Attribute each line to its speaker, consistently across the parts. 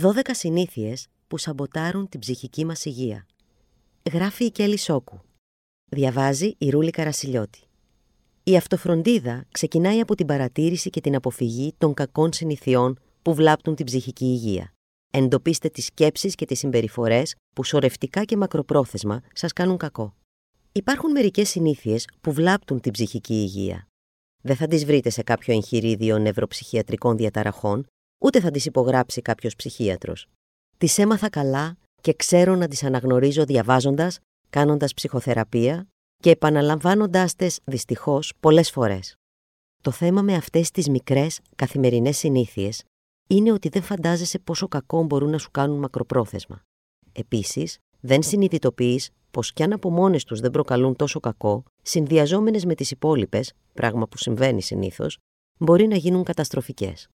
Speaker 1: 12 συνήθειες που σαμποτάρουν την ψυχική μας υγεία. Γράφει η Κέλλη Σόκου. Διαβάζει η Ρούλη Καρασιλιώτη. Η αυτοφροντίδα ξεκινάει από την παρατήρηση και την αποφυγή των κακών συνηθιών που βλάπτουν την ψυχική υγεία. Εντοπίστε τις σκέψεις και τις συμπεριφορές που σορευτικά και μακροπρόθεσμα σας κάνουν κακό. Υπάρχουν μερικές συνήθειες που βλάπτουν την ψυχική υγεία. Δεν θα τις βρείτε σε κάποιο εγχειρίδιο νευροψυχιατρικών διαταραχών, ούτε θα τις υπογράψει κάποιος ψυχίατρος. Τις έμαθα καλά και ξέρω να τις αναγνωρίζω διαβάζοντας, κάνοντας ψυχοθεραπεία και επαναλαμβάνοντάς τες δυστυχώς πολλές φορές. Το θέμα με αυτές τις μικρές καθημερινές συνήθειες είναι ότι δεν φαντάζεσαι πόσο κακό μπορούν να σου κάνουν μακροπρόθεσμα. Επίσης, δεν συνειδητοποιείς πως κι αν από μόνες τους δεν προκαλούν τόσο κακό, συνδυαζόμενες με τις υπόλοιπες, πράγμα που συμβαίνει συνήθως, μπορεί να γίνουν καταστροφικές.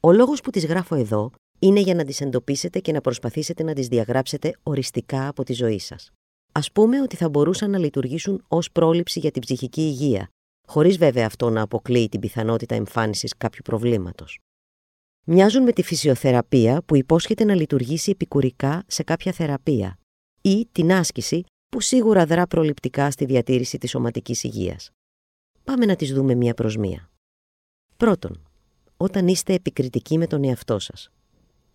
Speaker 1: Ο λόγος που τις γράφω εδώ είναι για να τις εντοπίσετε και να προσπαθήσετε να τις διαγράψετε οριστικά από τη ζωή σας. Α πούμε ότι θα μπορούσαν να λειτουργήσουν ως πρόληψη για την ψυχική υγεία, χωρίς βέβαια αυτό να αποκλείει την πιθανότητα εμφάνισης κάποιου προβλήματος. Μοιάζουν με τη φυσιοθεραπεία που υπόσχεται να λειτουργήσει επικουρικά σε κάποια θεραπεία ή την άσκηση που σίγουρα δρά προληπτικά στη διατήρηση της σωματικής υγείας. Πάμε να τις δούμε μία προς μία. Πρώτον, όταν είστε επικριτικοί με τον εαυτό σας.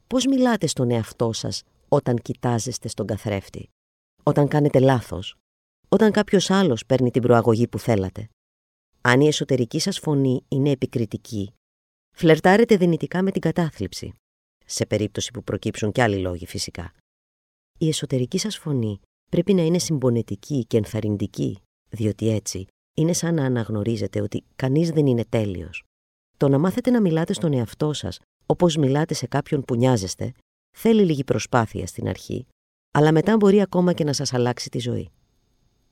Speaker 1: Πώς μιλάτε στον εαυτό σας όταν κοιτάζεστε στον καθρέφτη, όταν κάνετε λάθος, όταν κάποιος άλλος παίρνει την προαγωγή που θέλατε; Αν η εσωτερική σας φωνή είναι επικριτική, φλερτάρετε δυνητικά με την κατάθλιψη, σε περίπτωση που προκύψουν κι άλλοι λόγοι φυσικά. Η εσωτερική σας φωνή πρέπει να είναι συμπονετική και ενθαρρυντική, διότι έτσι είναι σαν να αναγνωρίζετε ότι κανείς δεν είναι τέλειος. Το να μάθετε να μιλάτε στον εαυτό σας όπως μιλάτε σε κάποιον που νοιάζεστε, θέλει λίγη προσπάθεια στην αρχή, αλλά μετά μπορεί ακόμα και να σας αλλάξει τη ζωή.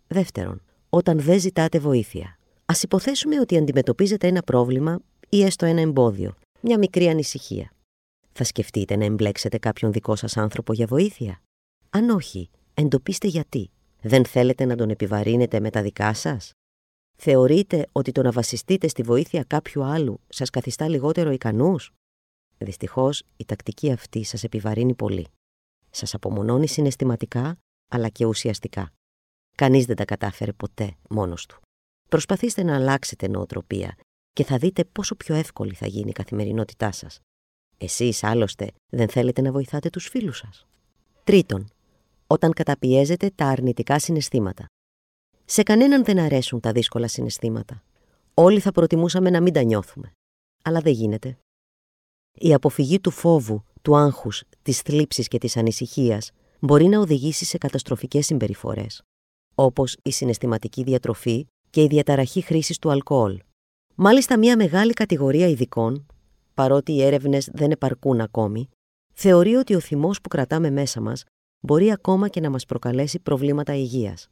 Speaker 1: Δεύτερον, όταν δεν ζητάτε βοήθεια. Ας υποθέσουμε ότι αντιμετωπίζετε ένα πρόβλημα ή έστω ένα εμπόδιο, μια μικρή ανησυχία. Θα σκεφτείτε να εμπλέξετε κάποιον δικό σας άνθρωπο για βοήθεια; Αν όχι, εντοπίστε γιατί. Δεν θέλετε να τον επιβαρύνετε με τα δικά σας; Θεωρείτε ότι το να βασιστείτε στη βοήθεια κάποιου άλλου σας καθιστά λιγότερο ικανούς; Δυστυχώς, η τακτική αυτή σας επιβαρύνει πολύ. Σας απομονώνει συναισθηματικά, αλλά και ουσιαστικά. Κανείς δεν τα κατάφερε ποτέ μόνος του. Προσπαθήστε να αλλάξετε νοοτροπία και θα δείτε πόσο πιο εύκολη θα γίνει η καθημερινότητά σας. Εσείς, άλλωστε, δεν θέλετε να βοηθάτε τους φίλους σας. Τρίτον, όταν καταπιέζετε τα αρνητικά συναισθήματα. Σε κανέναν δεν αρέσουν τα δύσκολα συναισθήματα. Όλοι θα προτιμούσαμε να μην τα νιώθουμε. Αλλά δεν γίνεται. Η αποφυγή του φόβου, του άγχους, της θλίψης και της ανησυχίας μπορεί να οδηγήσει σε καταστροφικές συμπεριφορές, όπως η συναισθηματική διατροφή και η διαταραχή χρήσης του αλκοόλ. Μάλιστα μια μεγάλη κατηγορία ειδικών, παρότι οι έρευνες δεν επαρκούν ακόμη, θεωρεί ότι ο θυμός που κρατάμε μέσα μας μπορεί ακόμα και να μας προκαλέσει προβλήματα υγείας.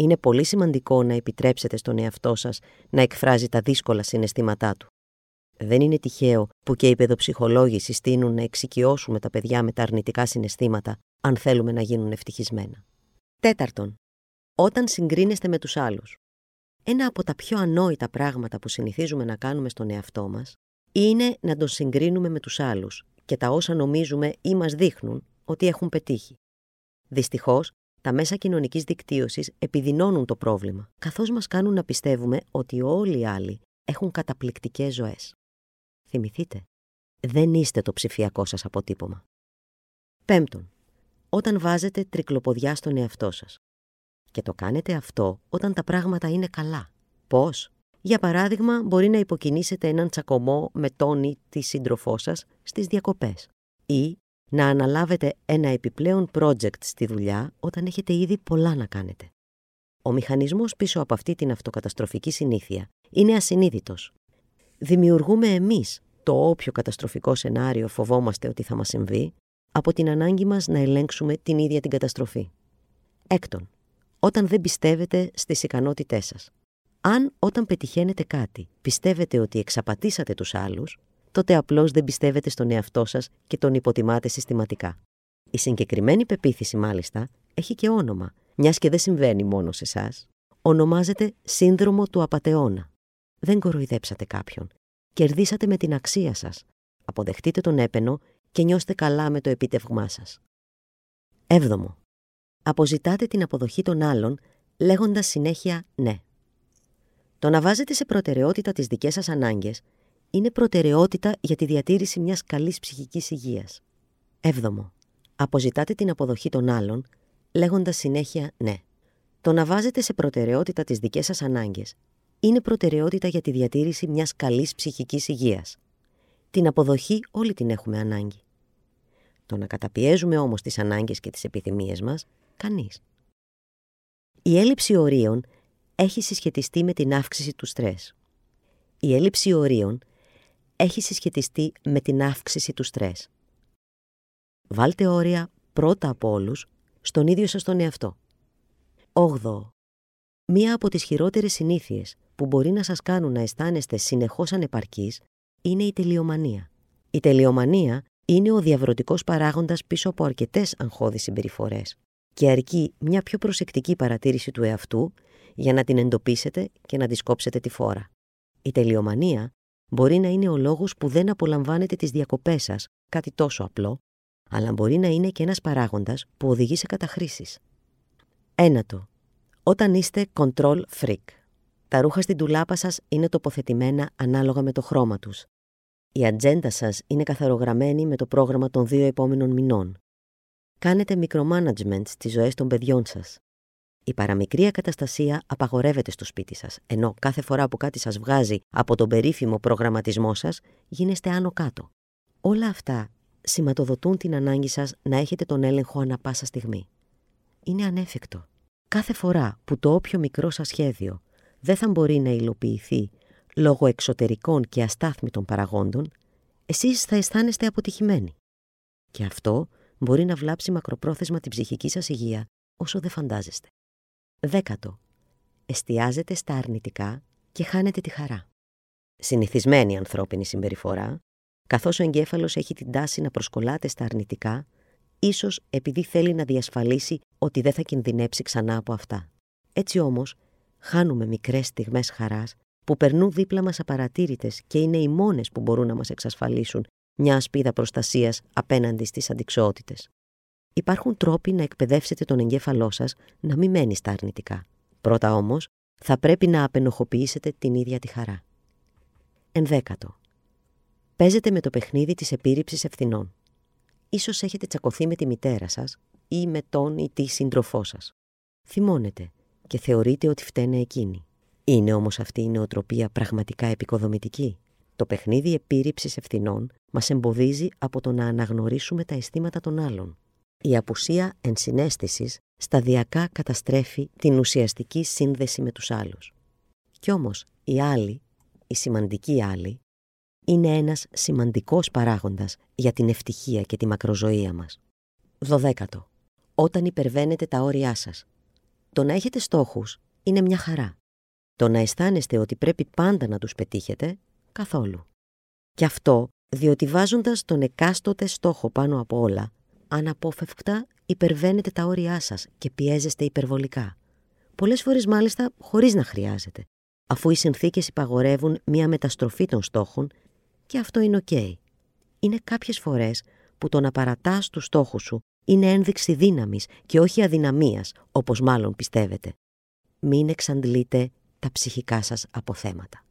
Speaker 1: Είναι πολύ σημαντικό να επιτρέψετε στον εαυτό σας να εκφράζει τα δύσκολα συναισθήματά του. Δεν είναι τυχαίο που και οι παιδοψυχολόγοι συστήνουν να εξοικειώσουμε τα παιδιά με τα αρνητικά συναισθήματα αν θέλουμε να γίνουν ευτυχισμένα. Τέταρτον, όταν συγκρίνεστε με τους άλλους. Ένα από τα πιο ανόητα πράγματα που συνηθίζουμε να κάνουμε στον εαυτό μας είναι να τον συγκρίνουμε με τους άλλους και τα όσα νομίζουμε ή μας δείχνουν ότι έχουν πετύχει. Δυστυχώς, τα μέσα κοινωνικής δικτύωσης επιδεινώνουν το πρόβλημα, καθώς μας κάνουν να πιστεύουμε ότι όλοι οι άλλοι έχουν καταπληκτικές ζωές. Θυμηθείτε, δεν είστε το ψηφιακό σας αποτύπωμα. Πέμπτον, όταν βάζετε τρικλοποδιά στον εαυτό σας. Και το κάνετε αυτό όταν τα πράγματα είναι καλά. Πώς; Για παράδειγμα, μπορεί να υποκινήσετε έναν τσακωμό με τόνι τη σύντροφό σας στις διακοπές ή να αναλάβετε ένα επιπλέον project στη δουλειά όταν έχετε ήδη πολλά να κάνετε. Ο μηχανισμός πίσω από αυτή την αυτοκαταστροφική συνήθεια είναι ασυνείδητος. Δημιουργούμε εμείς το όποιο καταστροφικό σενάριο φοβόμαστε ότι θα μας συμβεί, από την ανάγκη μας να ελέγξουμε την ίδια την καταστροφή. Έκτον, όταν δεν πιστεύετε στις ικανότητές σας. Αν όταν πετυχαίνετε κάτι πιστεύετε ότι εξαπατήσατε τους άλλους, τότε απλώς δεν πιστεύετε στον εαυτό σας και τον υποτιμάτε συστηματικά. Η συγκεκριμένη πεποίθηση, μάλιστα, έχει και όνομα, μιας και δεν συμβαίνει μόνο σε εσάς. Ονομάζεται Σύνδρομο του Απατεώνα. Δεν κοροϊδέψατε κάποιον. Κερδίσατε με την αξία σας. Αποδεχτείτε τον έπαινο και νιώστε καλά με το επίτευγμά σας. Έβδομο. Αποζητάτε την αποδοχή των άλλων λέγοντας συνέχεια ναι. Το να βάζετε σε προτεραιότητα τις δικές σας ανάγκες είναι προτεραιότητα για τη διατήρηση μιας καλής ψυχικής υγείας. Έβδομο. Αποζητάτε την αποδοχή των άλλων λέγοντας συνέχεια ναι. Το να βάζετε σε προτεραιότητα τις δικές σας ανάγκες είναι προτεραιότητα για τη διατήρηση μιας καλής ψυχικής υγείας. Την αποδοχή όλοι την έχουμε ανάγκη. Το να καταπιέζουμε όμως τις ανάγκες και τις επιθυμίες μας, κανείς. Η έλλειψη ορίων έχει συσχετιστεί με την αύξηση του στρες. Η έλλειψη ορίων έχει συσχετιστεί με την αύξηση του στρες. Βάλτε όρια πρώτα από όλους στον ίδιο σας τον εαυτό. 8. Μία από τις χειρότερες συνήθειες που μπορεί να σας κάνουν να αισθάνεστε συνεχώς ανεπαρκείς είναι η τελειομανία. Η τελειομανία είναι ο διαβρωτικός παράγοντας πίσω από αρκετές αγχώδεις συμπεριφορές και αρκεί μια πιο προσεκτική παρατήρηση του εαυτού για να την εντοπίσετε και να τη κόψετε τη φόρα. Η τελειομανία μπορεί να είναι ο λόγος που δεν απολαμβάνετε τις διακοπές σας, κάτι τόσο απλό, αλλά μπορεί να είναι και ένας παράγοντας που οδηγεί σε καταχρήσεις. Ένατο. Όταν είστε control freak. Τα ρούχα στην τουλάπα σας είναι τοποθετημένα ανάλογα με το χρώμα τους. Η ατζέντα σας είναι καθαρογραμμένη με το πρόγραμμα των δύο επόμενων μηνών. Κάνετε micromanagement στις ζωές των παιδιών σας. Η παραμικρή ακαταστασία απαγορεύεται στο σπίτι σας, ενώ κάθε φορά που κάτι σας βγάζει από τον περίφημο προγραμματισμό σας, γίνεστε άνω κάτω. Όλα αυτά σηματοδοτούν την ανάγκη σας να έχετε τον έλεγχο ανα πάσα στιγμή. Είναι ανέφικτο. Κάθε φορά που το όποιο μικρό σας σχέδιο δεν θα μπορεί να υλοποιηθεί λόγω εξωτερικών και αστάθμητων παραγόντων, εσείς θα αισθάνεστε αποτυχημένοι. Και αυτό μπορεί να βλάψει μακροπρόθεσμα την ψυχική σας υγεία όσο δεν φαντάζεστε. Δέκατο. Εστιάζετε στα αρνητικά και χάνετε τη χαρά. Συνηθισμένη ανθρώπινη συμπεριφορά, καθώς ο εγκέφαλος έχει την τάση να προσκολάται στα αρνητικά, ίσως επειδή θέλει να διασφαλίσει ότι δεν θα κινδυνέψει ξανά από αυτά. Έτσι όμως, χάνουμε μικρές στιγμές χαράς που περνούν δίπλα μας απαρατήρητες και είναι οι μόνες που μπορούν να μας εξασφαλίσουν μια ασπίδα προστασίας απέναντι στις αντικσότητες. Υπάρχουν τρόποι να εκπαιδεύσετε τον εγκέφαλό σας να μην μένει στα αρνητικά. Πρώτα όμως, θα πρέπει να απενοχοποιήσετε την ίδια τη χαρά. Ενδέκατο. Παίζετε με το παιχνίδι της επίρρηψης ευθυνών. Ίσως έχετε τσακωθεί με τη μητέρα σας ή με τον ή τη σύντροφό σας. Θυμώνετε και θεωρείτε ότι φταίνε εκείνη. Είναι όμως αυτή η νοοτροπία πραγματικά επικοδομητική; Το παιχνίδι επίρρηψης ευθυνών μας εμποδίζει από το να αναγνωρίσουμε τα αισθήματα των άλλων. Η απουσία ενσυναίσθησης σταδιακά καταστρέφει την ουσιαστική σύνδεση με τους άλλους. Κι όμως οι άλλοι, οι σημαντικοί άλλοι, είναι ένας σημαντικός παράγοντας για την ευτυχία και τη μακροζωία μας. Δωδέκατο. Όταν υπερβαίνετε τα όρια σας. Το να έχετε στόχους είναι μια χαρά. Το να αισθάνεστε ότι πρέπει πάντα να τους πετύχετε, καθόλου. Και αυτό διότι βάζοντας τον εκάστοτε στόχο πάνω από όλα, αναπόφευκτα υπερβαίνετε τα όρια σας και πιέζεστε υπερβολικά. Πολλές φορές μάλιστα χωρίς να χρειάζεται, αφού οι συνθήκες υπαγορεύουν μία μεταστροφή των στόχων και αυτό είναι οκ. Είναι κάποιες φορές που το να παρατάς τους στόχους σου είναι ένδειξη δύναμης και όχι αδυναμίας, όπως μάλλον πιστεύετε. Μην εξαντλείτε τα ψυχικά σας αποθέματα.